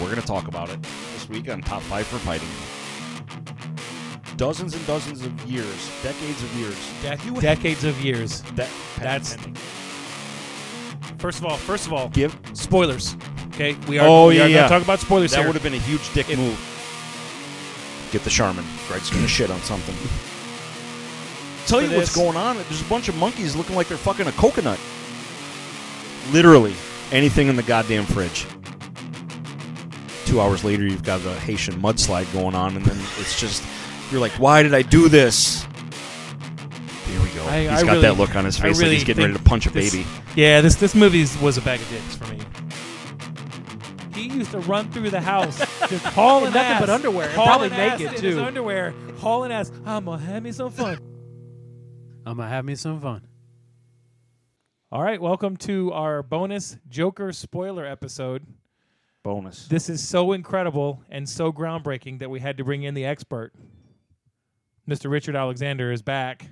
we're going to talk about it this week on Top 5 for Fighting. Dozens and dozens of years, decades of years. Dec- decades of years. That That's- First of all, first of all, give spoilers. Okay, we are. Oh, we yeah, are yeah. Gonna talk about spoilers that here. would have been a huge dick If- move. Get the Charmin. Greg's going to shit on something. Tell For you what's going on. There's a bunch of monkeys looking like they're fucking a coconut. Literally anything in the goddamn fridge. Two hours later, you've got a Haitian mudslide going on, and then it's just you're like, why did I do this? Here we go. I- He's I got really- that look on his I face like he's getting ready to punch a this- baby. Yeah, this this movie was a bag of dicks for me. He used to run through the house just hauling nothing ass, but underwear, and hauling probably ass naked, in his too. underwear, hauling ass. I'm gonna have me some fun. I'm gonna have me some fun. All right, welcome to our bonus Joker spoiler episode. Bonus. This is so incredible and so groundbreaking that we had to bring in the expert. Mr. Richard Alexander is back.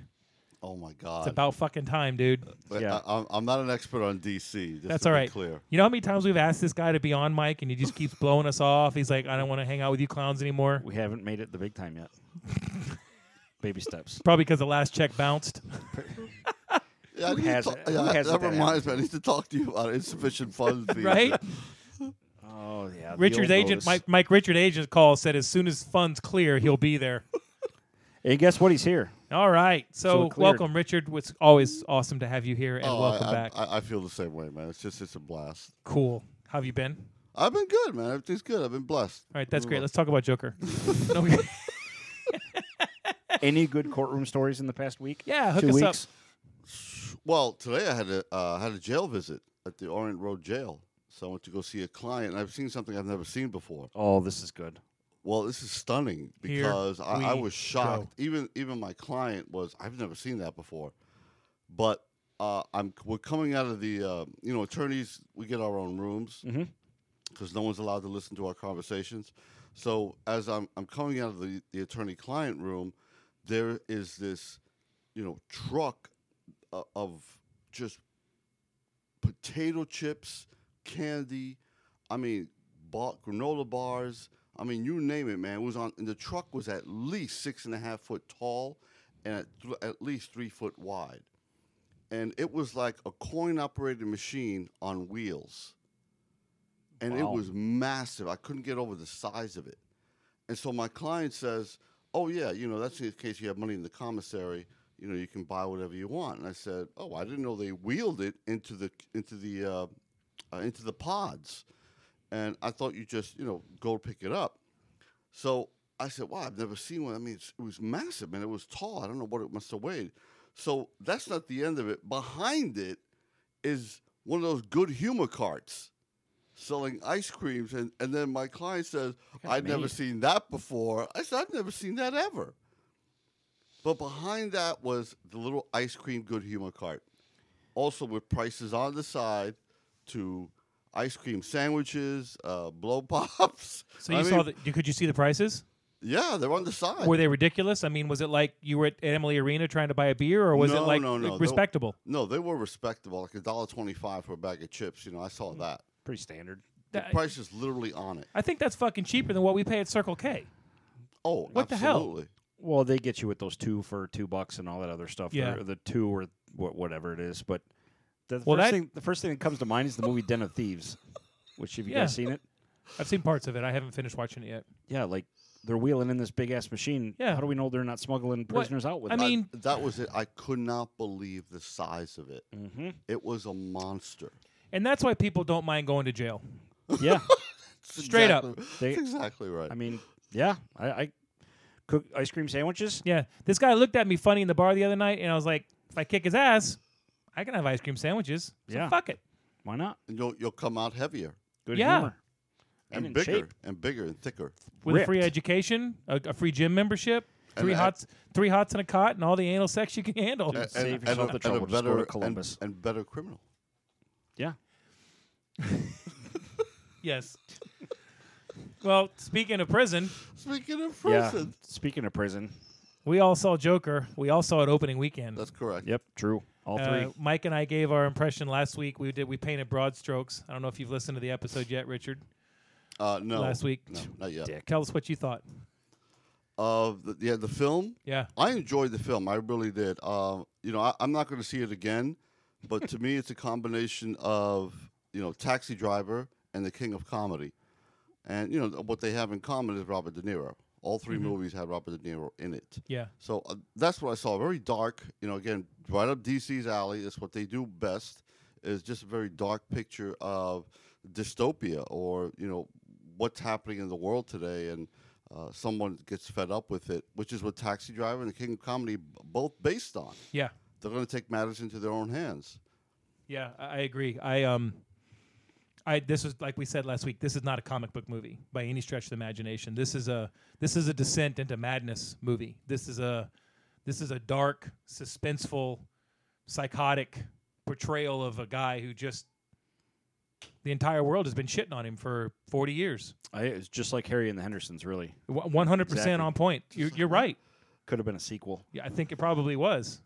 Oh my God! It's about fucking time, dude. But Yeah. I, I'm, I'm not an expert on DC. Just That's to all be. Clear. You know how many times we've asked this guy to be on Mike, and he just keeps blowing us off? He's like, I don't want to hang out with you clowns anymore. We haven't made it the big time yet. Baby steps. Probably because the last check bounced. Yeah, I Who has talk- it? Who has that it that reminds me. I need to talk to you about insufficient funds. fees. Right? Oh yeah. Richard's agent. Mike, Mike Richard agent call said as soon as funds clear, he'll be there. And guess what? He's here. All right. So So, cleared. welcome, Richard. It's always awesome to have you here and Oh, welcome I, back. I, I feel the same way, man. It's just it's a blast. cool. How have you been? I've been good, man. Everything's good. I've been blessed. All right, that's great. Let's talk about Joker. No, we- Any good courtroom stories in the past week? yeah, hook Two us weeks. Well, today I had a uh, had a jail visit at the Orient Road Jail. So I went to go see a client, and I've seen something I've never seen before. Oh, this is good. Well, this is stunning because I, I was shocked. go. Even even my client was. I've never seen that before. But uh, I'm we're coming out of the uh, you know attorneys. We get our own rooms because no one's allowed to listen to our conversations. So as I'm I'm coming out of the the attorney client room, there is this you know truck uh, of just potato chips, candy. I mean, bar, granola bars. I mean, you name it, man. It was on, and the truck was at least six and a half foot tall, and at, th- at least three foot wide, and it was like a coin-operated machine on wheels, and it was massive. I couldn't get over the size of it, and so my client says, "Oh yeah, you know that's in case you have money in the commissary." You know, you can buy whatever you want. And I said, "Oh, I didn't know they wheeled it into the into the uh, uh, into the pods, and I thought you just you know go pick it up." So I said, "Wow, I've never seen one. I mean, it's, it was massive, and it was tall. I don't know what it must have weighed." So that's not the end of it. Behind it is one of those good humor carts selling ice creams, and, and then my client says, I've never seen that before." I said, "I've never seen that ever." But behind that was the little ice cream good humor cart, also with prices on the side to ice cream sandwiches, uh, blow pops. So you I saw mean, the? Could you see the prices? Yeah, they're on the side. Were they ridiculous? I mean, was it like you were at Amalie Arena trying to buy a beer, or was it like no, no. like They- respectable? no, they were respectable, like a dollar twenty-five for a bag of chips. You know, I saw Mm. that. Pretty standard. The That- price is literally on it. I think that's fucking cheaper than what we pay at Circle K. Oh, What the hell? Well, they get you with those two for two bucks and all that other stuff. Yeah. or the two or wha- whatever it is. But the Well, first that- thing, the first thing that comes to mind is the movie Den of Thieves. Which have you Yeah. guys seen it? I've seen parts of it. I haven't finished watching it yet. Yeah, like they're wheeling in this big ass machine. Yeah. How do we know they're not smuggling prisoners out with I it? mean- I- that was it. I could not believe the size of it. hmm It was a monster. And that's why people don't mind going to jail. yeah. That's Straight up. exactly- They- That's exactly right. I mean, yeah. I, I cook ice cream sandwiches. Yeah, this guy looked at me funny in the bar the other night, and I was like, if I kick his ass, I can have ice cream sandwiches. So Yeah. fuck it. Why not? and you'll you'll come out heavier Good Yeah. humor. and, in bigger shape. and bigger and thicker. With a free Ripped. education, a, a free gym membership, three a- hots, three hots and a cot, and all the anal sex you can handle. Dude, save yourself the a trouble. Just go to better Columbus. And, and better criminal. Yeah. Yes. well, speaking of prison, Speaking of Yeah. prison, Speaking of prison. We all saw Joker. We all saw it opening weekend. that's correct. Yep. True. All Uh, three. Mike and I gave our impression last week. We did. We painted broad strokes. I don't know if you've listened to the episode yet, Richard. Uh, no. last week. No, not yet. Dick. Tell us what you thought. Of the, yeah, the film. Yeah. I enjoyed the film. I really did. Uh, you know, I, I'm not going to see it again, but to me, it's a combination of you know, Taxi Driver and The King of Comedy, and you know what they have in common is Robert De Niro. All 3 movies had Robert De Niro in it. Yeah. So uh, that's what I saw. Very dark. You know, again, right up DC's alley. That's what they do best. Is just a very dark picture of dystopia, or you know, what's happening in the world today, and uh, someone gets fed up with it, which is what Taxi Driver and The King of Comedy b- both based on. Yeah. They're going to take matters into their own hands. Yeah, I agree. I um, I this was like we said last week. This is not a comic book movie by any stretch of the imagination. This is a this is a descent into madness movie. This is a this is a dark, suspenseful, psychotic portrayal of a guy who just the entire world has been shitting on him for forty years. I, it's just like Harry and the Hendersons. Really, One hundred percent Exactly. on point. You're, you're right. could have been a sequel. Yeah, I think it probably was.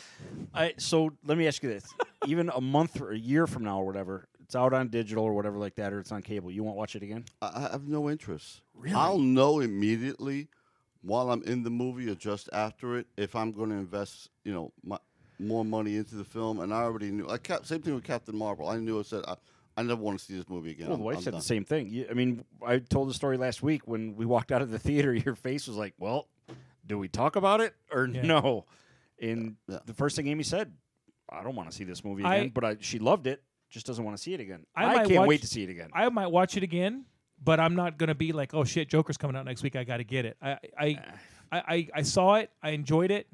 I so let me ask you this: even a month or a year from now or whatever, it's out on digital or whatever like that, or it's on cable. You won't watch it again? I, I have no interest. Really? I'll know immediately while I'm in the movie or just after it if I'm going to invest, you know, my, more money into the film. And I already knew. I kept same thing with Captain Marvel. I knew I said I, I never want to see this movie again. Well, the I'm- wife I'm said done. the same thing. You, I mean, I told the story last week when we walked out of the theater. Your face was like, "Well, do we talk about it or Yeah. no?" And Yeah. the first thing Amy said, "I don't want to see this movie I- again," but I, she loved it. Just doesn't want to see it again. I I, can't watch- wait to see it again. I might watch it again, but I'm not gonna be like, oh shit, Joker's coming out next week. I got to get it. I I, I I I saw it. I enjoyed it.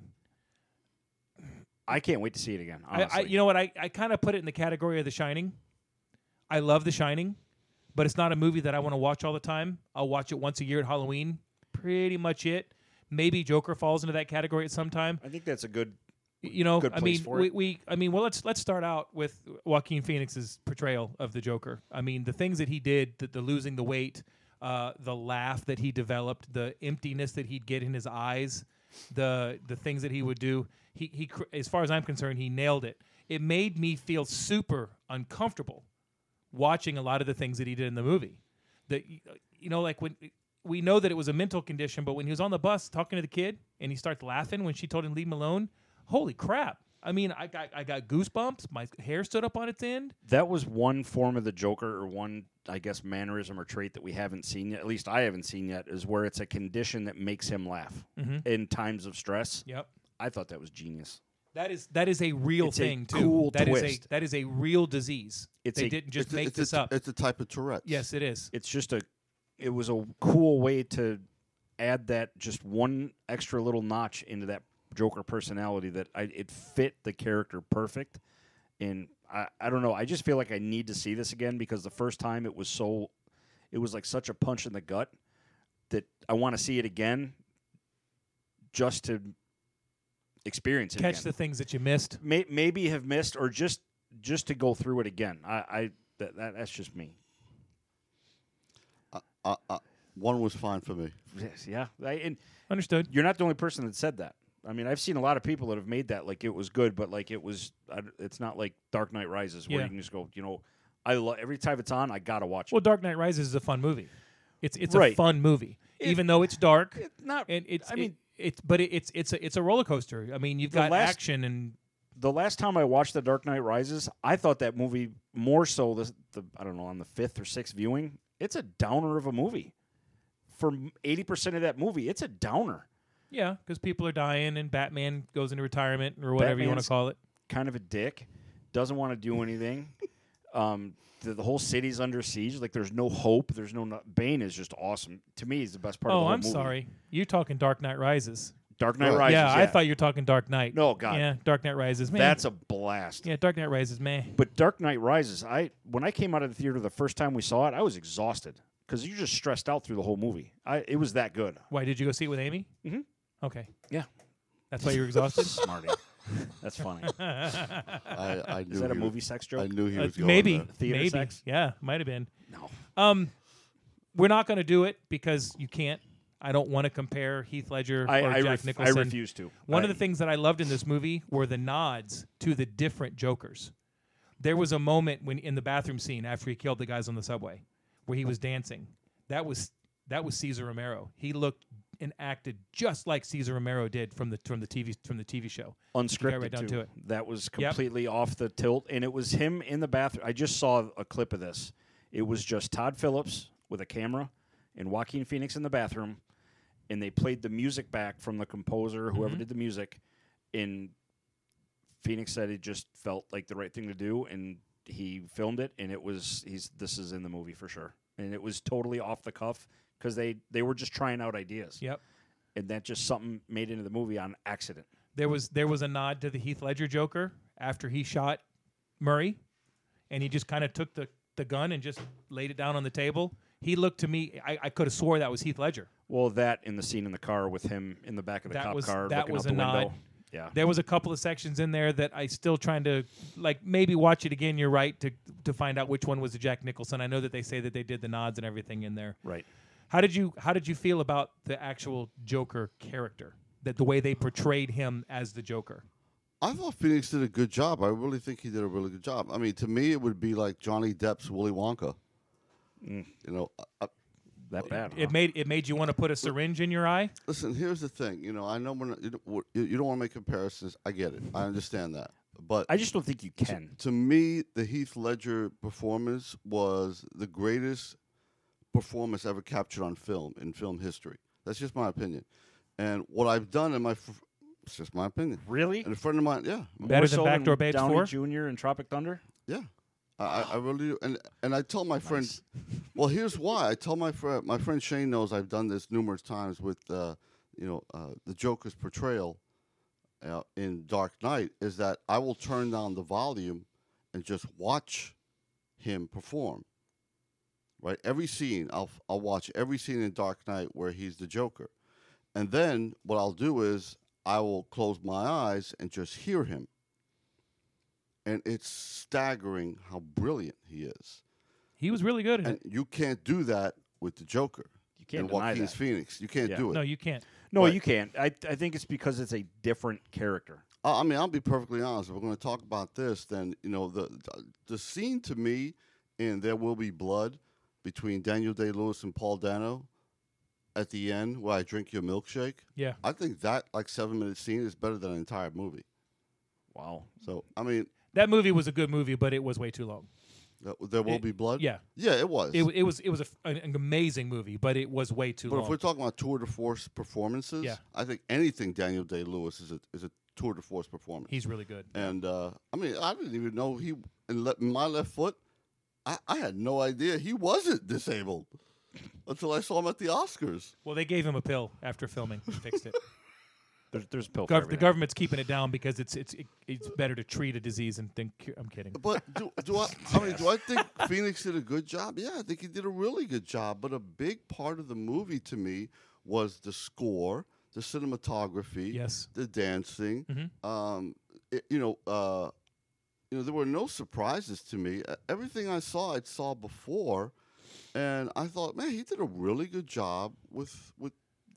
I can't wait to see it again. I, you know what? I, I kind of put it in the category of The Shining. I love The Shining, but it's not a movie that I want to watch all the time. I'll watch it once a year at Halloween. Pretty much it. Maybe Joker falls into that category at some time. I think that's a good. You know, I mean, we, we, I mean, well, let's let's start out with Joaquin Phoenix's portrayal of the Joker. I mean, the things that he did, the, the losing the weight, uh, the laugh that he developed, the emptiness that he'd get in his eyes, the the things that he would do. He he, cr- as far as I'm concerned, he nailed it. It made me feel super uncomfortable watching a lot of the things that he did in the movie. That you know, like when we know that it was a mental condition, but when he was on the bus talking to the kid and he starts laughing when she told him leave him alone, holy crap! I mean, I got I got goosebumps. My hair stood up on its end. That was one form of the Joker, or one, I guess, mannerism or trait that we haven't seen yet. At least I haven't seen yet. Is where it's a condition that makes him laugh Mm-hmm. in times of stress. Yep. I thought that was genius. That is that is a real It's a thing too. cool That is twist. a that is a real disease. It's they a- didn't just it's a- make it's this a, up. It's a type of Tourette's. yes, it is. It's just a. It was a cool way to add that just one extra little notch into that Joker personality that I, it fit the character perfect. And I, I don't know. I just feel like I need to see this again because the first time it was so, it was like such a punch in the gut that I want to see it again, just to experience it. Catch again. the things that you missed. May, maybe have missed or just just to go through it again. I, I that, that that's just me. Uh, uh, one was fine for me. Yes, yeah. I, and Understood. you're not the only person that said that. I mean, I've seen a lot of people that have made that like it was good, but like it was. I, it's not like Dark Knight Rises where Yeah. you can just go. You know, I lo- every time it's on, I gotta watch Well, it. Dark Knight Rises is a fun movie. It's it's a Right. fun movie, It- even though it's dark. It- not. and it's I mean, it's but it, it's it's a it's a roller coaster. I mean, you've The got last- action and the last time I watched The Dark Knight Rises, I thought that movie more so the, the I don't know on the fifth or sixth viewing. It's a downer of a movie. For eighty percent of that movie, it's a downer. Yeah, because people are dying and Batman goes into retirement or whatever you want Batman's- to call it. kind of a dick, doesn't want to do anything. um, the, the whole city's under siege. Like there's no hope. There's no, no Bane is just awesome. To me, he's the best part of the Oh, whole I'm movie. sorry. You're talking Dark Knight Rises. Dark Knight Right. Rises. yeah, I thought you were talking Dark Knight. No, God. Yeah, Dark Knight Rises. Man. that's a blast. yeah, Dark Knight Rises, man. But Dark Knight Rises, I when I came out of the theater the first time we saw it, I was exhausted because you're just stressed out through the whole movie. I it was that good. Why did you go see it with Amy? Mhm. Okay, Yeah, that's why you're exhausted. smarty. That's funny. I, I knew Is that a he movie Was, sex I knew he Uh, was going maybe, there. Theater maybe, sex? yeah, might have been. No. Um, we're not going to do it because you can't. I don't want to compare Heath Ledger I or I, Jack ref- I Nicholson. refuse to. One of I- the things that I loved in this movie were the nods to the different Jokers. There was a moment when in the bathroom scene after he killed the guys on the subway where he was dancing. That was that was Cesar Romero. He looked and acted just like Cesar Romero did from the from the TV from the TV show. unscripted right down too. to it. That was completely off the tilt, and it was him in the bathroom. I just saw a clip of this. It was just Todd Phillips with a camera and Joaquin Phoenix in the bathroom, and they played the music back from the composer, whoever Mhm. did the music. And Phoenix said it just felt like the right thing to do, and he filmed it, and it was he's this is in the movie for sure, and it was totally off the cuff because they they were just trying out ideas, Yep. and that just something made into the movie on accident. There was there was a nod to the Heath Ledger Joker after he shot Murray, and he just kind of took the, the gun and just laid it down on the table. He looked to me. I, I could have swore that was Heath Ledger. Well, that in the scene in the car with him in the back of the That cop was- car that looking was out a the window. nod. Yeah. There was a couple of sections in there that I still trying to like maybe watch it again. You're right to to find out which one was the Jack Nicholson. I know that they say that they did the nods and everything in there. Right. How did you How did you feel about the actual Joker character? That the way they portrayed him as the Joker. I thought Phoenix did a good job. I really think he did a really good job. I mean, to me, it would be like Johnny Depp's Willy Wonka. Mm. You know, I, That bad. It huh? made it made you want to put a syringe in your eye. listen. Here's the thing. You know, I know we're not, you don't, you you don't want to make comparisons. I get it. I understand that. But I just don't think you can. to me, the Heath Ledger performance was the greatest performance ever captured on film in film history. That's just my opinion. And what I've done in my, f- it's just my opinion. Really? And a friend of mine, yeah, Better More than so Backdoor Babes Downey 4? Jr. and Tropic Thunder? yeah, I, I- I really do. And and I tell my friend, well, here's why. I tell my friend, my friend Shane knows I've done this numerous times with, uh, you know, uh, the Joker's portrayal uh, in Dark Knight is that I will turn down the volume and just watch him perform. Right, every scene I'll I'll watch every scene in Dark Knight where he's the Joker, and then what I'll do is I will close my eyes and just hear him. And it's staggering how brilliant he is, He was really good and you can't do that with the Joker You can't and deny Joaquin's that. Phoenix. You can't Yeah. do it. No, you can't. No, Right. you can't. I, I think it's because it's a different character. I I mean, I'll be perfectly honest. If we're going to talk about this, then you know the the scene to me in There Will Be Blood between Daniel Day Lewis and Paul Dano at the end, where I drink your milkshake. Yeah. I think that like seven minute scene is better than an entire movie. Wow. So I mean, That movie was a good movie, but it was way too long. th- There Will It- Be Blood. Yeah. yeah, it was. It, it was it was a f an, an amazing movie, but it was way too but if we're talking about tour de force performances, Yeah. I think anything Daniel Day Lewis is a is a tour de force performance. He's really good. And uh, I mean, I didn't even know he in, le- in my left foot. I, I had no idea he wasn't disabled until I saw him at the Oscars. Well, they gave him a pill after filming and fixed it. There's, there's a pill for Gov- the everything. government's keeping it down because it's it's it, it's better to treat a disease and think. I'm kidding. But do, do I? I mean, do I think Phoenix did a good job? Yeah, I think he did a really good job. But a big part of the movie to me was the score, the cinematography, Yes. the dancing. Mhm. Um, it- you know, uh, you know, there were no surprises to me. Uh, Everything I saw, I saw before, and I thought, man, he did a really good job with with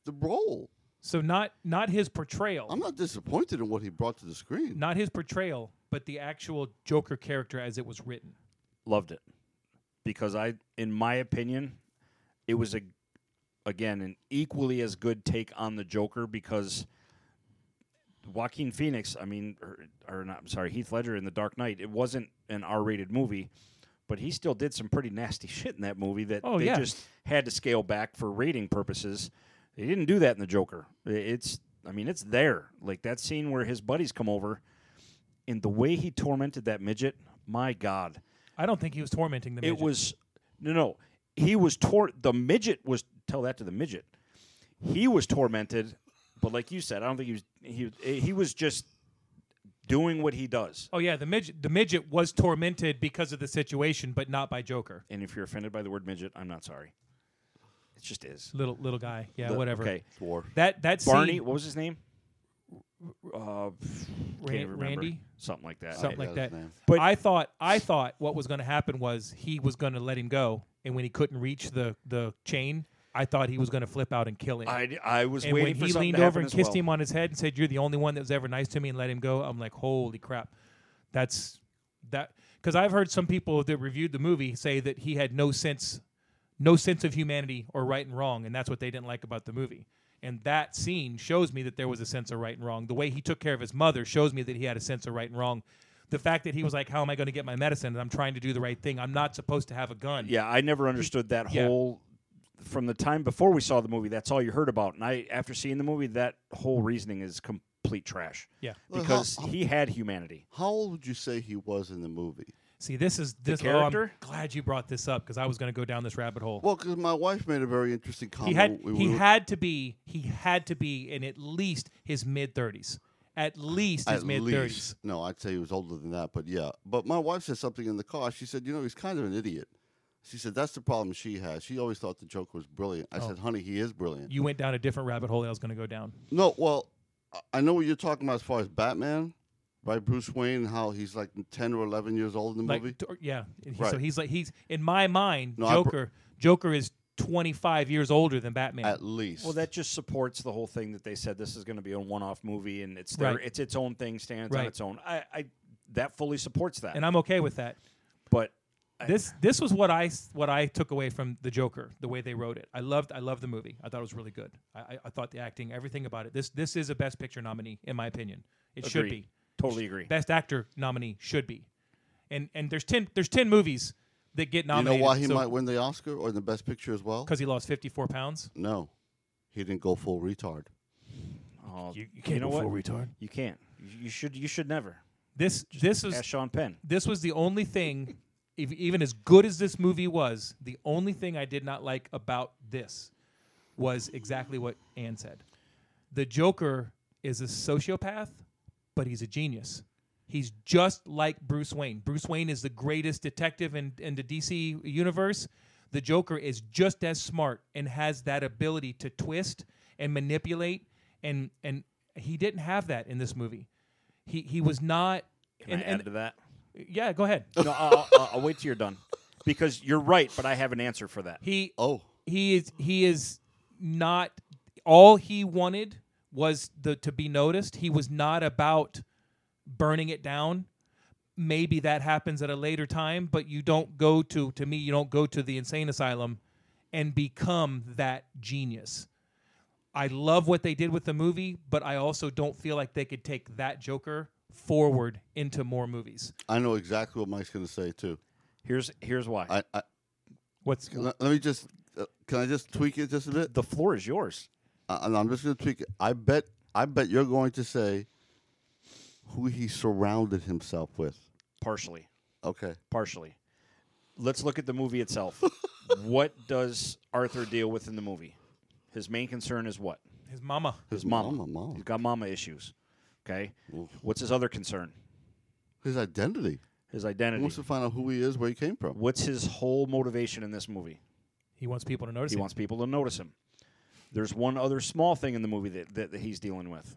the role. So not not his portrayal, I'm not disappointed in what he brought to the screen. not his portrayal, but the actual Joker character as it was written. Loved it. Because I, in my opinion, it was a, again, an equally as good take on the Joker because Joaquin Phoenix, I mean, or, or not, I'm sorry, Heath Ledger in The Dark Knight, it wasn't an R rated movie, but he still did some pretty nasty shit in that movie that Oh, they yeah. just had to scale back for rating purposes. They didn't do that in The Joker. It's, I mean, it's there. Like that scene where his buddies come over and the way he tormented that midget, my God. I don't think he was tormenting the. It was no, no. He was tor. The midget was tell that to the midget. He was tormented, but like you said, I don't think he was. He he was just doing what he does. Oh yeah, the midget. The midget was tormented because of the situation, but not by Joker. And if you're offended by the word midget, I'm not sorry. It just is. Little little guy. Yeah, The- whatever. Okay, Dwarf. That that Barney. scene, What was his name? Uh, Ran- Randy. Something like that. Something like that. But- I thought I thought what was going to happen was he was going to let him go, and when he couldn't reach the the chain, I thought he was going to flip out and kill him. I, I was and waiting when for he something leaned to over happen and as kissed well. him on his head and said, "You're the only one that was ever nice to me," and let him go, I'm like, "Holy crap!" That's that because I've heard some people that reviewed the movie say that he had no sense no sense of humanity or right and wrong, and that's what they didn't like about the movie. And that scene shows me that there was a sense of right and wrong. The way he took care of his mother shows me that he had a sense of right and wrong. The fact that he was like, "How am I going to get my medicine?" and I'm trying to do the right thing. I'm not supposed to have a gun. Yeah, I never understood that Yeah. whole. From the time before we saw the movie, that's all you heard about. And I, after seeing the movie, that whole reasoning is complete trash. Yeah. Well, because how- he had humanity. How old would you say he was in the movie? See, this is this. oh, character? I'm glad you brought this up because I was going to go down this rabbit hole. Well, because my wife made a very interesting comment. he had We- he we- had to be he had to be in at least his mid thirties. At least his mid thirties. No, I'd say he was older than that, but yeah. But my wife said something in the car. She said, "You know, he's kind of an idiot." She said that's the problem she has. She always thought the Joker was brilliant. I Oh. said, "Honey, he is brilliant." You went down a different rabbit hole. That I was going to go down. no, well, I- I know what you're talking about as far as Batman, right? Bruce Wayne, how he's like ten or eleven years old in the Like, movie. t- yeah. Right. So he's like he's in my mind. No, I br- Joker. Joker is twenty five years older than Batman. At least. Well, that just supports the whole thing that they said this is going to be a one-off movie and it's their, Right. it's its own thing, stands on its own. I, I that fully supports that. and I'm okay with that. but I- This this was what I s- what I took away from the Joker, the way they wrote it. I loved I loved the movie. I thought it was really good. I, I, I thought the acting, everything about it. This this is a Best Picture nominee in my opinion. It should be. totally agree. Best Actor nominee should be. And and there's ten there's ten movies that get you know nominated. why he might win the Oscar or the Best Picture as well? because he lost 54 pounds. No, he didn't go full retard. Oh, You, you can't know go what? full retard. You can't. You, you should. You should never. This this was Sean Penn. this was the only thing, if, even as good as this movie was, the only thing I did not like about this was exactly what Anne said. The Joker is a sociopath, but he's a genius. He's just like Bruce Wayne. Bruce Wayne is the greatest detective in, in the DC universe. The Joker is just as smart and has that ability to twist and manipulate, and and he didn't have that in this movie. He he was not. Can and, I add and to that? Yeah, go ahead. No, I'll, I'll, I'll wait till you're done, because you're right, but I have an answer for that. He Oh, he is he is not all he wanted was the to be noticed. He was not about burning it down. Maybe that happens at a later time, but you don't go to to me you don't go to the insane asylum and become that genius. I love what they did with the movie, but I also don't feel like they could take that Joker forward into more movies. I know exactly what Mike's going to say too. Here's here's why. I, I What's let, let me just uh, can I just tweak it just a bit? the floor is yours. Uh, and I'm just going to tweak it. I bet I bet you're going to say who he surrounded himself with. Partially. Okay. Partially. Let's look at the movie itself. what does Arthur deal with in the movie? His main concern is what? his mama? His mama. mama, mama. He's got mama issues. Okay. Oof. What's his other concern? His identity. His identity. He identity. wants to find out who he is, where he came from. What's his whole motivation in this movie? He wants people to notice He him. wants people to notice him. There's one other small thing in the movie that, that, that he's dealing with,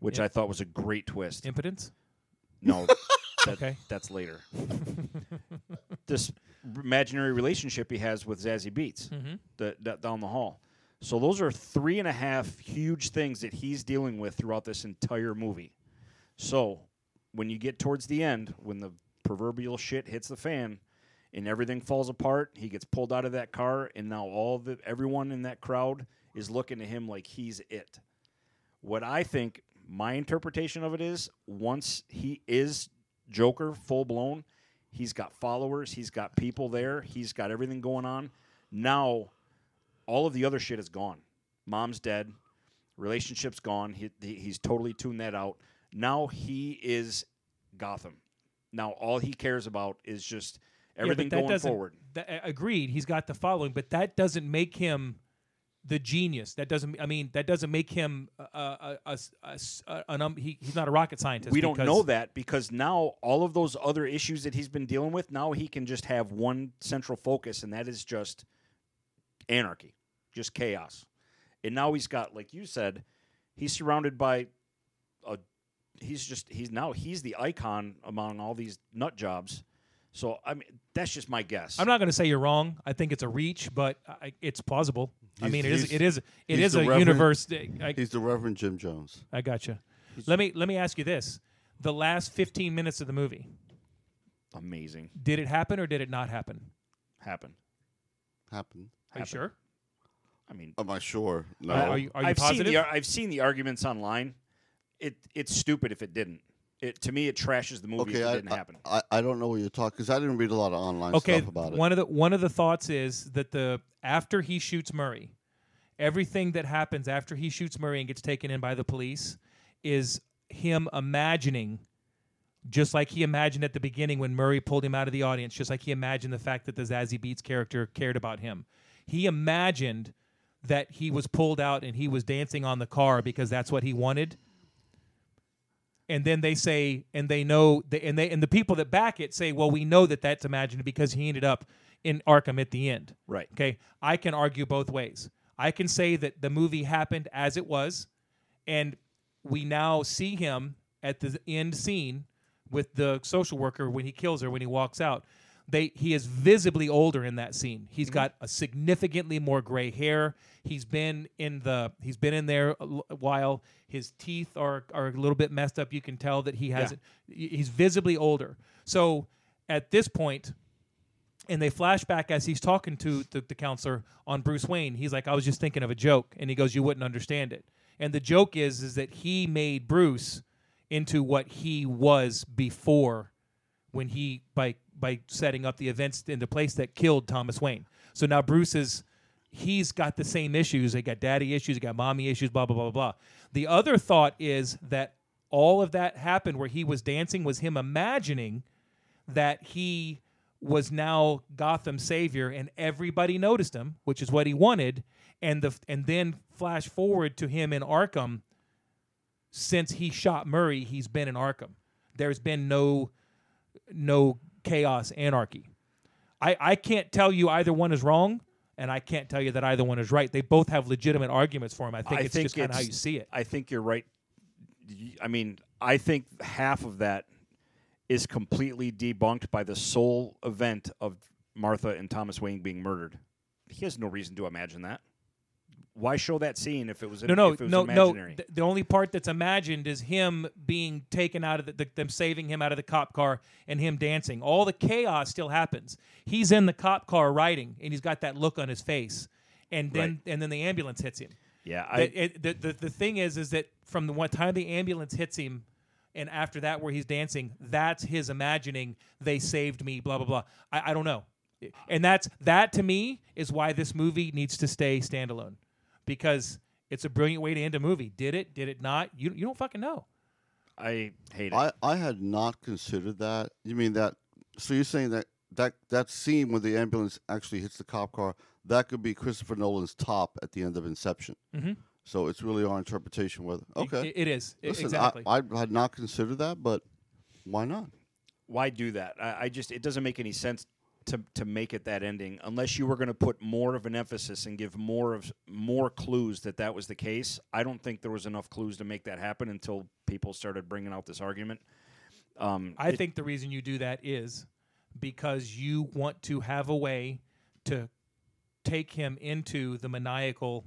which Yeah. I thought was a great twist. impotence. No, that, Okay. that's later. this imaginary relationship he has with Zazie Beetz Mm-hmm. the, that down the hall. So those are three and a half huge things that he's dealing with throughout this entire movie. So when you get towards the end, when the proverbial shit hits the fan and everything falls apart, he gets pulled out of that car, and now all the everyone in that crowd is looking at him like he's it. What I think my interpretation of it is once he is Joker full blown, he's got followers, he's got people there, he's got everything going on. Now all of the other shit is gone. Mom's dead, relationship's gone. He, he, he's totally tuned that out. Now he is Gotham. Now all he cares about is just everything yeah, going forward. That, uh, agreed. He's got the following, but that doesn't make him the genius. That doesn't. I mean, that doesn't make him a, a, a, a, um, he, he's not a rocket scientist. We don't know that because now all of those other issues that he's been dealing with, now he can just have one central focus, and that is just anarchy, just chaos. And now he's got, like you said, he's surrounded by a. He's just he's now he's the icon among all these nut jobs. So I mean, that's just my guess. I'm not going to say you're wrong. I think it's a reach, but I, it's plausible. I He's- mean, it is. he's- It is. It he's is the a Reverend- universe. I, He's the Reverend Jim Jones. I gotcha. Let me let me ask you this: the last 15 minutes of the movie, Amazing did it happen or did it not happen? happen. happened. Are you sure? I mean, Am I sure? No. Are- are you, are you I've positive? seen the I've seen the arguments online. It it's stupid if it didn't. It to me it trashes the movie okay, if it I, didn't happen. I, I don't know what you're talking because I didn't read a lot of online okay, stuff about it. one of the one of the thoughts is that the after he shoots Murray, everything that happens after he shoots Murray and gets taken in by the police is him imagining just like he imagined at the beginning when Murray pulled him out of the audience, just like he imagined the fact that the Zazie Beetz character cared about him. He imagined that he was pulled out and he was dancing on the car because that's what he wanted. And then they say, and they know, they, and they and the people that back it say, well, we know that that's imagined because he ended up in Arkham at the end. Right. Okay. I can argue both ways. I can say that the movie happened as it was, and we now see him at the end scene with the social worker when he kills her when he walks out. They he is visibly older in that scene. He's mm-hmm. got a significantly more gray hair. He's been in the he's been in there a l- while. His teeth are are a little bit messed up. You can tell that he hasn't. he's visibly older. So at this point, and they flash back as he's talking to the, the counselor on Bruce Wayne. He's like, "I was just thinking of a joke," and he goes, "You wouldn't understand it." And the joke is, is that he made Bruce into what he was before, when he by by setting up the events into place that killed Thomas Wayne. So now Bruce is he's got the same issues. They got daddy issues, they got mommy issues, blah blah blah blah blah. The other thought is that all of that happened where he was dancing was him imagining that he was now Gotham savior and everybody noticed him, which is what he wanted, and the and then flash forward to him in Arkham since he shot Murray, he's been in Arkham. There's been no no chaos anarchy. I I can't tell you either one is wrong and I can't tell you that either one is right. They both have legitimate arguments for them. I think I it's think just kind of how you see it. I think you're right. I mean, I think half of that is completely debunked by the sole event of Martha and Thomas Wayne being murdered. He has no reason to imagine that. Why show that scene if it was No, no, if it was no, no. imaginary? th- The only part that's imagined is him being taken out of the, the, them saving him out of the cop car and him dancing. All the chaos still happens. He's in the cop car riding, and he's got that look on his face, and then and then the ambulance hits him. yeah, I, The, it, the, the the thing is, is that from the one time the ambulance hits him, and after that where he's dancing, that's his imagining. They saved me. Blah blah blah. I, I don't know, and that's that to me is why this movie needs to stay standalone, because it's a brilliant way to end a movie. Did it? Did it not? You you don't fucking know. I hate it. I, I had not considered that. You mean that? So you're saying that that that scene when the ambulance actually hits the cop car that could be Christopher Nolan's top at the end of Inception. Mhm. So it's really our interpretation. Whether okay, it- it is I- listen, exactly. I, I had not considered that, but why not? Why do that? I, I just it doesn't make any sense to to make it that ending unless you were going to put more of an emphasis and give more of more clues that that was the case. I don't think there was enough clues to make that happen until people started bringing out this argument. Um, I it- think the reason you do that is because you want to have a way to take him into the maniacal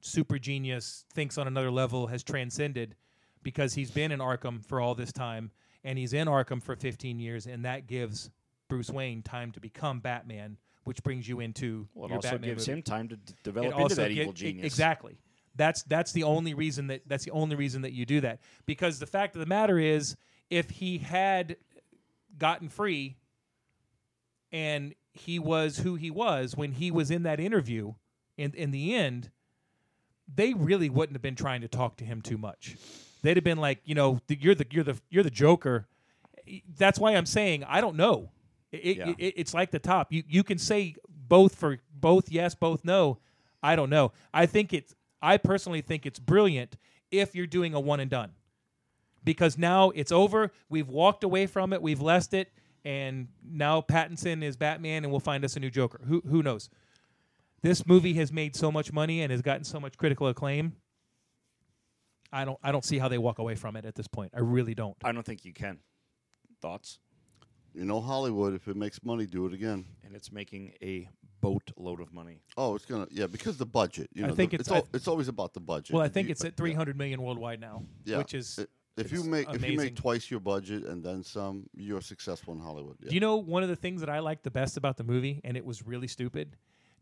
super genius thinks on another level has transcended because he's been in Arkham for all this time and he's in Arkham for 15 years and that gives Bruce Wayne time to become Batman which brings you into well, it your also Batman gives movie. him time to d- It develop into that get- evil genius. Exactly. That's that's the only reason that that's the only reason that you do that because the fact of the matter is if he had gotten free and he was who he was when he was in that interview in in the end they really wouldn't have been trying to talk to him too much they'd have been like you know the, you're the you're the you're the joker that's why i'm saying i don't know it, Yeah. it, it's like the top you you can say both for both yes both no i don't know i think it's i personally think it's brilliant if you're doing a one and done because now it's over. We've walked away from it. We've left it, and now Pattinson is Batman, and we'll find us a new Joker. Who who knows? This movie has made so much money and has gotten so much critical acclaim. I don't I don't see how they walk away from it at this point. I really don't. I don't think you can. Thoughts? You know, Hollywood. If it makes money, do it again. And it's making a boatload of money. Oh, it's gonna yeah because the budget. You I know, think the- it's- it's al- I- it's always about the budget. Well, I think you- it's at yeah. 300 million worldwide now, Yeah. which is. I- If you it's make if you make twice your budget and then some, you're successful in Hollywood. Yeah. Do you know one of the things that I liked the best about the movie, and it was really stupid,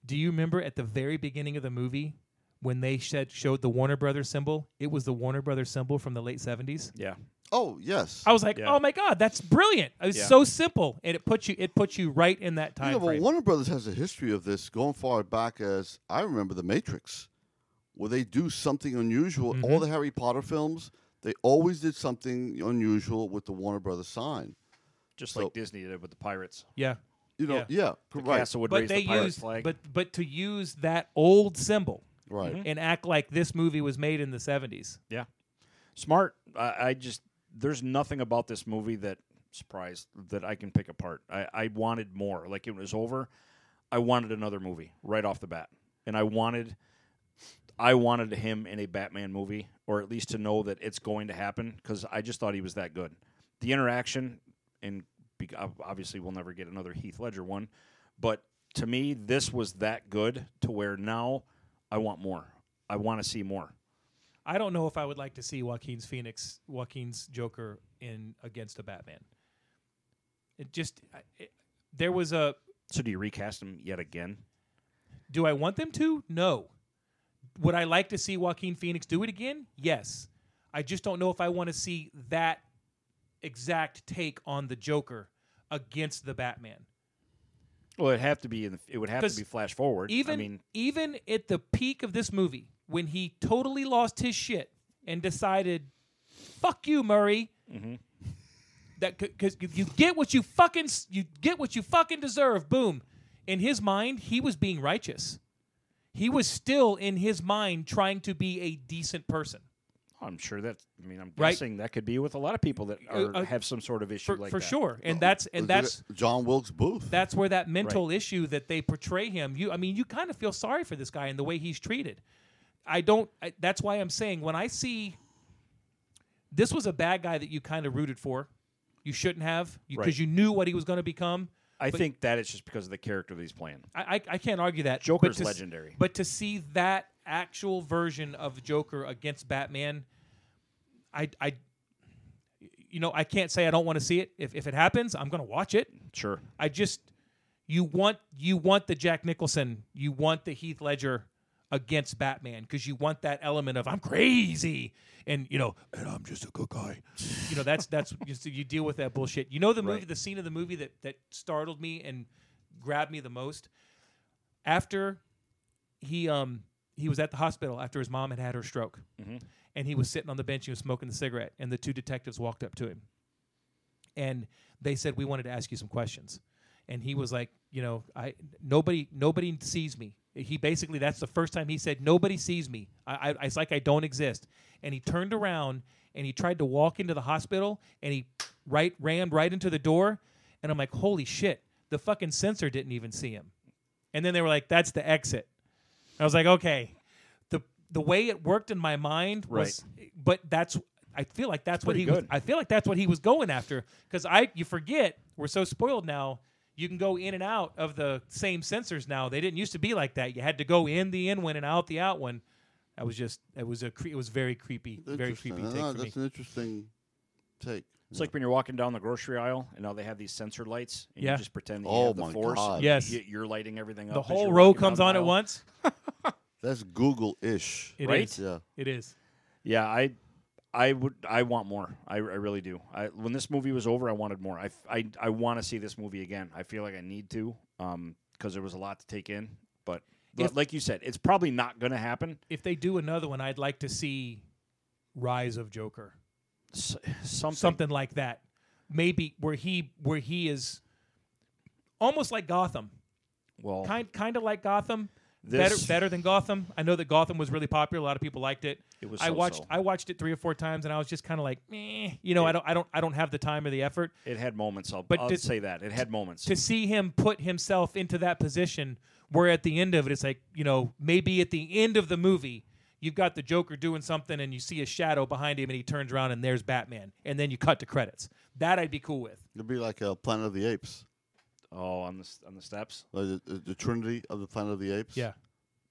Do you remember at the very beginning of the movie when they shed, showed the Warner Brothers symbol? It was the Warner Brothers symbol from the late 70s. Yeah. Oh yes. I was like, Yeah. "Oh my god, that's brilliant!" It was Yeah. so simple, and it puts you it puts you right in that time yeah, well, frame. Warner Brothers has a history of this going far back as I remember The Matrix, where they do something unusual. Mm-hmm. All the Harry Potter films, they always did something unusual with the Warner Brothers sign. Just So- like Disney did with the pirates. yeah, You know, Yeah. yeah, The right, castle would but raise they the pirate used flag. but but to use that old symbol right. and act like this movie was made in the 70s. Yeah, smart. I, I just there's nothing about this movie that surprised that I can pick apart. I, I wanted more. Like it was over, I wanted another movie right off the bat, and I wanted, I wanted him in a Batman movie, or at least to know that it's going to happen because I just thought he was that good. The interaction, and obviously we'll never get another Heath Ledger one, but to me this was that good to where now I want more. I want to see more. I don't know if I would like to see Joaquin's Phoenix, Joaquin's Joker in against a Batman. It just it, there was a. So do you recast him yet again? Do I want them to? No. Would I like to see Joaquin Phoenix do it again? Yes. I just don't know if I want to see that exact take on the Joker against the Batman. Well, it'd have to be. In the, it would have to be flash forward. Even I mean, even at the peak of this movie, when he totally lost his shit and decided, "Fuck you, Murray," Mm-hmm. that because you get what you fucking s- you get what you fucking deserve. Boom. In his mind, he was being righteous. He was still in his mind trying to be a decent person. I'm sure that. I mean, I'm Right. guessing that could be with a lot of people that are, uh, have some sort of issue For, like for that. sure. And that's and that's John Wilkes Booth. that's where that mental issue that they portray him you i mean you kind of feel sorry for this guy and the way he's treated i don't I, that's why i'm saying when i see this was a bad guy that you kind of rooted for you shouldn't have because Right. you knew what he was going to become I think that it's just because of the character that he's playing. I, I, I can't argue that Joker's but to, legendary. but to see that actual version of joker against batman i i you know i can't say i don't want to see it if, if it happens i'm going to watch it Sure. I just you want you want the Jack Nicholson, you want the Heath Ledger against Batman because you want that element of I'm crazy and you know and I'm just a good guy. You know that's that's you, so you deal with that bullshit. You know the movie, Right. the scene of the movie that that startled me and grabbed me the most after he um he was at the hospital after his mom had had her stroke Mhm. and he was sitting on the bench he was smoking the cigarette and the two detectives walked up to him and they said we wanted to ask you some questions and he was like you know i nobody nobody sees me he basically that's the first time he said nobody sees me. I, I it's like i don't exist. And he turned around and he tried to walk into the hospital and he right rammed right into the door. And i'm like holy shit the fucking sensor didn't even see him. And then they were like that's the exit. I was like okay. The the way it worked in my mind was but that's I feel like that's what he was. I feel like that's what he was going after. Because I you forget we're so spoiled now. You can go in and out of the same sensors now. They didn't used to be like that. You had to go in the in one and out the out one. That was just it was a cre- it was very creepy, very Interesting. creepy Uh, take for me. that's an interesting take. It's like when you're walking down the grocery aisle and now they have these sensor lights and Yeah. you just pretend that you Oh have the my force. God. Yes. You- You're lighting everything up. The as whole you're row walking comes down on the at aisle. once. That's Google-ish. It is. Right? Yeah. It is. Yeah, I, I would, I want more. I, I really do. I, when this movie was over, I wanted more. I, I, I want to see this movie again. I feel like I need to, um, because there was a lot to take in. But, but If- like you said, it's probably not going to happen. If they do another one, I'd like to see Rise of Joker. S- something. something like that. Maybe where he where he is almost like Gotham, Well, kind kind of like Gotham, This- better better than Gotham. I know that Gotham was really popular. A lot of people liked it. It was I watched so-so. I watched it three or four times, and I was just kind of like, Meh. you know, I don't I don't I don't have the time or the effort it had moments. I'll, But I'll did- say that it had moments. to see him put himself into that position. Where at the end of it, it's like you know maybe at the end of the movie. You've got the Joker doing something, and you see a shadow behind him, and he turns around, and there's Batman, and then you cut to credits. That I'd be cool with. It'd be like a Planet of the Apes, oh, on the s- on the steps, like the, the, the Trinity of the Planet of the Apes. Yeah,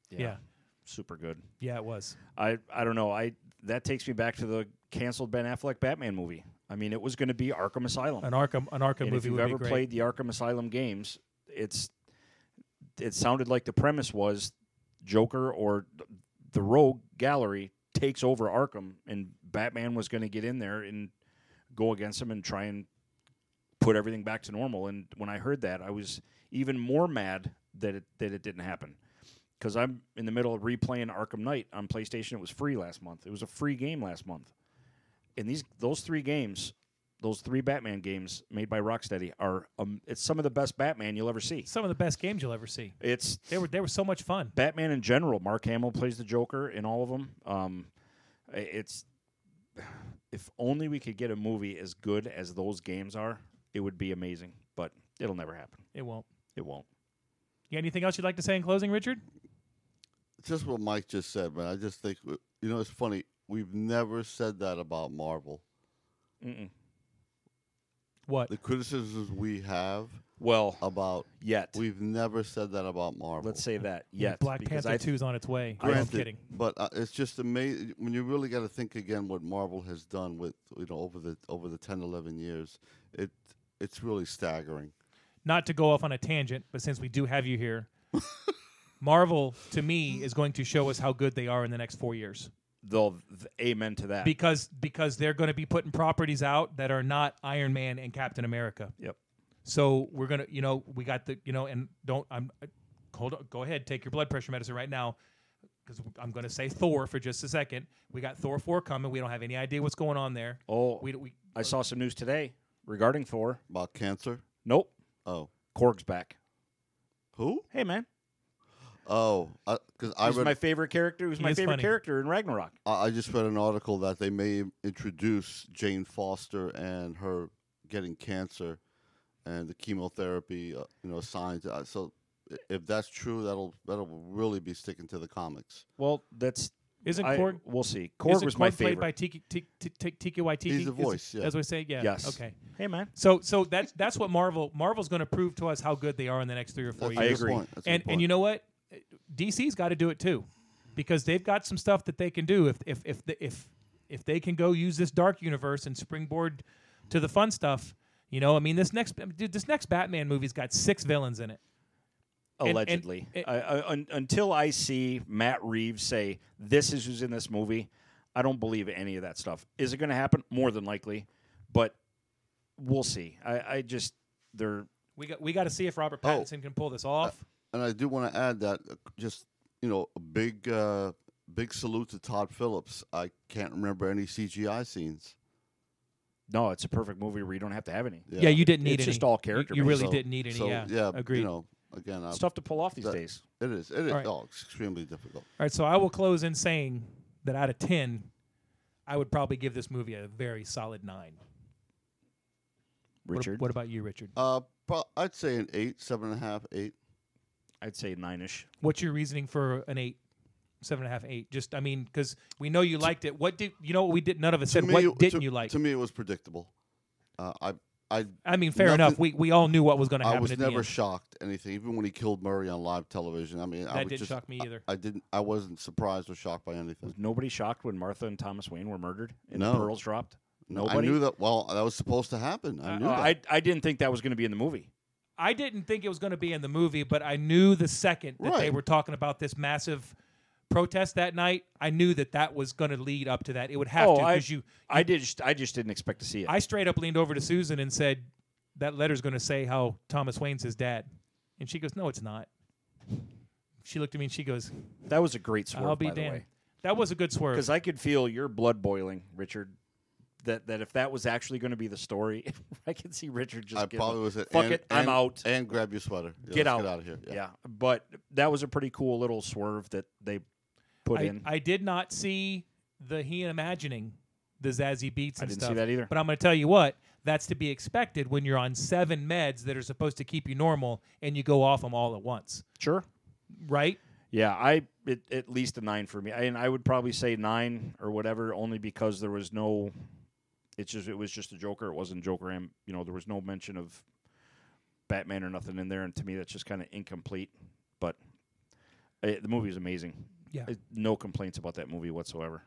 yeah, super good. yeah. It was. I I don't know. I that takes me back to the canceled Ben Affleck Batman movie. I mean, it was going to be Arkham Asylum. An Arkham, an Arkham and movie if you've would ever be great. played the Arkham Asylum games, it's it sounded like the premise was Joker or th- the Rogue Gallery takes over Arkham, and Batman was going to get in there and go against him and try and put everything back to normal. And when I heard that, I was even more mad that it that it didn't happen because I'm in the middle of replaying Arkham Knight on PlayStation. It was free last month. It was a free game last month, and these those three games, those three Batman games made by Rocksteady are um, it's some of the best Batman you'll ever see. Some of the best games you'll ever see. It's They were they were so much fun. Batman in general. Mark Hamill plays the Joker in all of them. Um, it's if only we could get a movie as good as those games are, it would be amazing. But it'll never happen. It won't. It won't. You got anything else you'd like to say in closing, Richard? just what Mike just said, man. I just think you know it's funny. We've never said that about Marvel. Mm-mm. What? The criticisms we have Well, about yet we've never said that about Marvel. let's say that yet Black Panther I 2's on its way. No, I'm kidding. But uh, it's just amazing when you really got to think again what Marvel has done with you know over the over the 10 11 years. It it's really staggering. Not to go off on a tangent, but since we do have you here, Marvel to me is going to show us how good they are in the next four years they'll th- amen to that. because because they're going to be putting properties out that are not Iron Man and Captain America. yep. So we're gonna, you know, we got the, you know, and don't, I'm, uh, hold on, go ahead, take your blood pressure medicine right now, because I'm gonna say Thor for just a second. We got Thor four coming. We don't have any idea what's going on there. Oh, We, we I saw some news today regarding Thor. About cancer. Nope. Oh, Korg's back. who? Hey man, Oh, because he I was read. my favorite character. He was my favorite funny. character in Ragnarok. I I just read an article that they may introduce Jane Foster and her getting cancer and the chemotherapy, uh, you know, signs. Uh, so if that's true, that'll that'll really be sticking to the comics. Well, that's isn't I, Korg, we'll see. Korg isn't was my Korg played by Tiki Tiki Tiki Tiki Waititi? He's the Is- voice, yeah. As we say, yeah. Yes. Okay. hey man, So so that's that's what Marvel Marvel's going to prove to us how good they are in the next three or four That's years. good agree. That's and good and you know what DC's got to do it too because they've got some stuff that they can do if if if the, if if they can go use this dark universe and springboard to the fun stuff you know I mean this next dude this next Batman movie's got six villains in it and- and- allegedly. and- I, I, un, until I see Matt Reeves say this is who's in this movie, I don't believe any of that stuff. Is it going to happen? More than likely, but we'll see. I, I just they're we got we got to see if Robert Oh. Pattinson can pull this off And I do want to add that uh, just you know a big uh, big salute to Todd Phillips. I can't remember any CGI scenes. no. It's a perfect movie where you don't have to have any. yeah, you didn't need It's any just all You- character you, based. really So- didn't need any So yeah, agreed You know, again, uh, It's tough to pull off these that- days. it is. It is. All right. Oh, it's extremely difficult. all right so I will close in saying that out of 10 I would probably give this movie a very solid 9 What- Richard, what about you Richard Uh, pro- I'd say an eight, seven and a half, eight. I'd say nine ish. What's your reasoning for an eight, seven and a half, eight? Just, I mean, because we know you liked it. What did you know? What we did. None of us To said. me, What didn't to- you like? To me, it was predictable. Uh, I, I, I mean, fair nothing- enough. We we all knew what was going to happen. I was at the never end. shocked anything. Even when he killed Murray on live television, I mean, I That was didn't just, shock me I- either. I, didn't. I wasn't surprised or shocked by anything. Was nobody shocked when Martha and Thomas Wayne were murdered and No. the pearls dropped? No, Nobody. I knew that. Well, that was supposed to happen. I Uh, knew Uh, that. I I didn't think that was going to be in the movie. I didn't think it was going to be in the movie, but I knew the second that they Right. were talking about this massive protest that night. I knew that that was going to lead up to that. It would have Oh, to because you. I did. Just, I just didn't expect to see it. I straight up leaned over to Susan and said, "That letter's going to say how Thomas Wayne's his dad," and she goes, "No, it's not." She looked at me and she goes, that was a great swerve, "I'll be by the damned." way. That was a good swerve. because I could feel your blood boiling, Richard. That that if that was actually going to be the story, I could see Richard just I give probably up. was. At, Fuck and, it, I'm out. And grab your sweater. Yeah, Get out. Get out of here. Yeah. Yeah. but that was a pretty cool little swerve that they put I, in. I did not see the he imagining the Zazie Beetz I and didn't see stuff. that either. But I'm going to tell you what, that's to be expected when you're on seven meds that are supposed to keep you normal and you go off them all at once, sure. right? Yeah, I it, at least a nine for me, and I would probably say nine or whatever, only because there was no. It's just it was just a Joker. It wasn't Joker. And you know there was no mention of Batman or nothing in there, and to me that's just kind of incomplete. But eh, the movie is amazing. Yeah. No complaints about that movie whatsoever.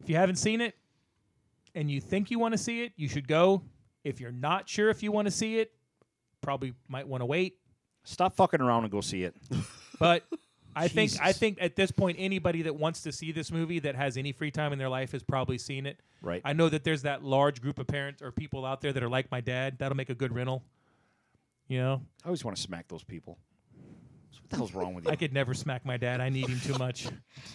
If you haven't seen it and you think you want to see it, you should go. If you're not sure if you want to see it, probably might want to wait. Stop fucking around and go see it. But I think I Jesus. think at this point anybody that wants to see this movie that has any free time in their life has probably seen it. Right. I know that there's that large group of parents or people out there that are like my dad. That'll make a good rental. You know, I always want to smack those people. What the hell's wrong with you? I could never smack my dad. I need him too much.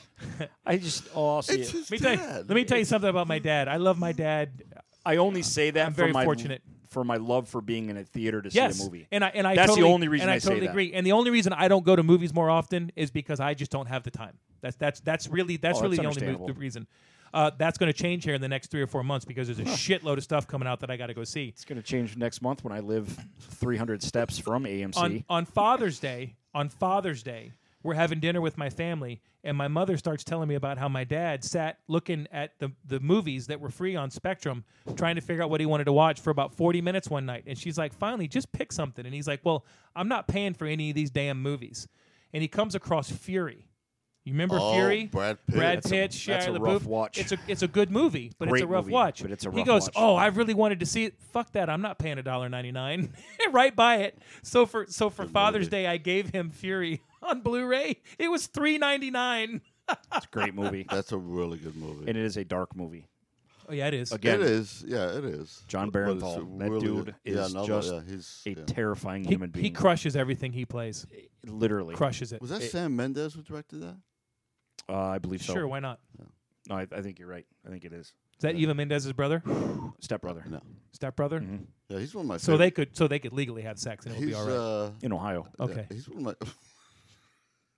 I just oh, I'll see It's it. his Let me tell you, dad. let me tell you something about my dad. I love my dad. I only say that I'm for very my fortunate. for my love for being in a theater to Yes, see a movie. and I and I That's the totally, only reason and I, I say totally that. agree. And the only reason I don't go to movies more often is because I just don't have the time. That's that's that's really that's Oh, really that's the only mo- understandable. the reason. Uh, that's going to change here in the next three or four months because there's a shitload of stuff coming out that I got to go see. It's going to change next month when I live 300 steps from AMC. on on Father's Day, on Father's Day, we're having dinner with my family, and my mother starts telling me about how my dad sat looking at the the movies that were free on Spectrum, trying to figure out what he wanted to watch for about forty minutes one night. And she's like, "Finally, just pick something." And he's like, "Well, I'm not paying for any of these damn movies." And he comes across Fury. You remember Oh, Fury? Brad Pitt. Brad That's a- Pitt, Shia that's a LaBeouf. rough watch. It's a it's a good movie, but Great it's a rough movie, watch. but it's a he rough goes, watch. "Oh, I really wanted to see it. Fuck that! I'm not paying a dollar ninety nine. right by it." So for so for Father's movie. Day, I gave him Fury on Blu-ray. It was three ninety nine. it's a great movie, That's a really good movie. and it is a dark movie. Oh yeah, it is. Again, it is. Yeah, it is. Jon But it's Bernthal, a that really dude good- is yeah, no, just yeah, he's, a yeah. terrifying He, human being. he crushes everything he plays. Literally, Crushes it. Was that it- Sam Mendes who directed that? Uh, I believe so. Sure, why not? No, I, I think you're right. I think it is. Is that Eva Mendes's brother, Stepbrother No. stepbrother? Mhm. Yeah, he's one of my. So they could so they could legally have sex and it would He's be all right. uh, in Ohio. yeah, Okay. he's one of my.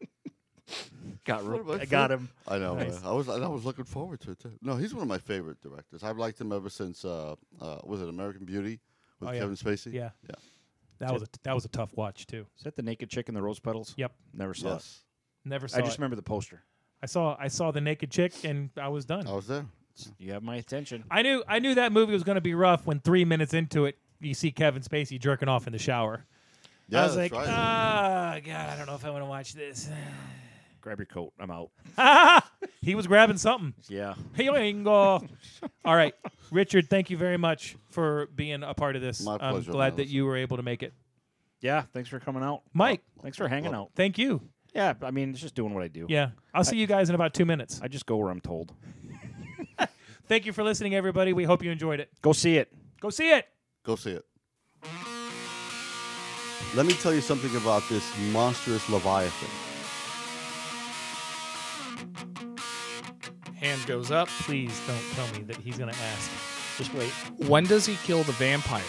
Got One of my I got him. I know. Nice. uh, I was. and I was looking forward to it too. No, he's one of my favorite directors. I've liked him ever since. Uh, uh, was it American Beauty with Oh, yeah. Kevin Spacey? yeah, Yeah. That was a, that was a tough watch too. Is that the naked chick in the rose petals? Yep, Never saw Yes, never saw it. I just it. remember the poster. I saw I saw the naked chick and I was done. I was there. You have my attention. I knew I knew that movie was going to be rough when three minutes into it you see Kevin Spacey jerking off in the shower. Yeah, I was like, right. ah, God, I don't know if I want to watch this. Grab your coat. I'm out. he was grabbing something. Yeah. Yoingo. All right, Richard, thank you very much for being a part of this. My I'm pleasure, glad man. that you were able to make it. Yeah. Thanks for coming out. Mike, Thanks for hanging out. thank you. Yeah. I mean, it's just doing what I do. Yeah, I'll see you guys in about two minutes. I just go where I'm told. Thank you for listening, everybody. We hope you enjoyed it. Go see it. Go see it. Go see it. Let me tell you something about this monstrous Leviathan. Hand goes up. Please don't tell me that he's going to ask. Just wait. When does he kill the vampires?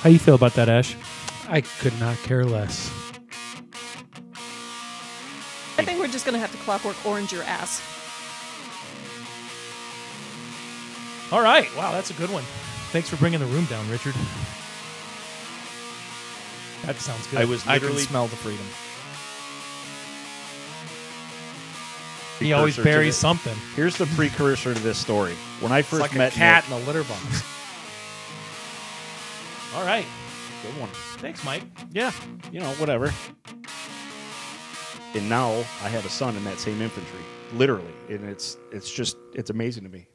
How you feel about that, Ash? I could not care less. I think we're just gonna have to clockwork orange your ass. All right. Wow, that's a good one. Thanks for bringing the room down, Richard. That sounds good. I was I can literally. smell the freedom. he always precursor to buries the- something. Here's the precursor to this story. When I It's first like a met cat Nick, in a litter box. All right. Good one. Thanks, Mike. Yeah. You know, whatever. And now I have a son in that same infantry, literally, and it's it's just it's amazing to me.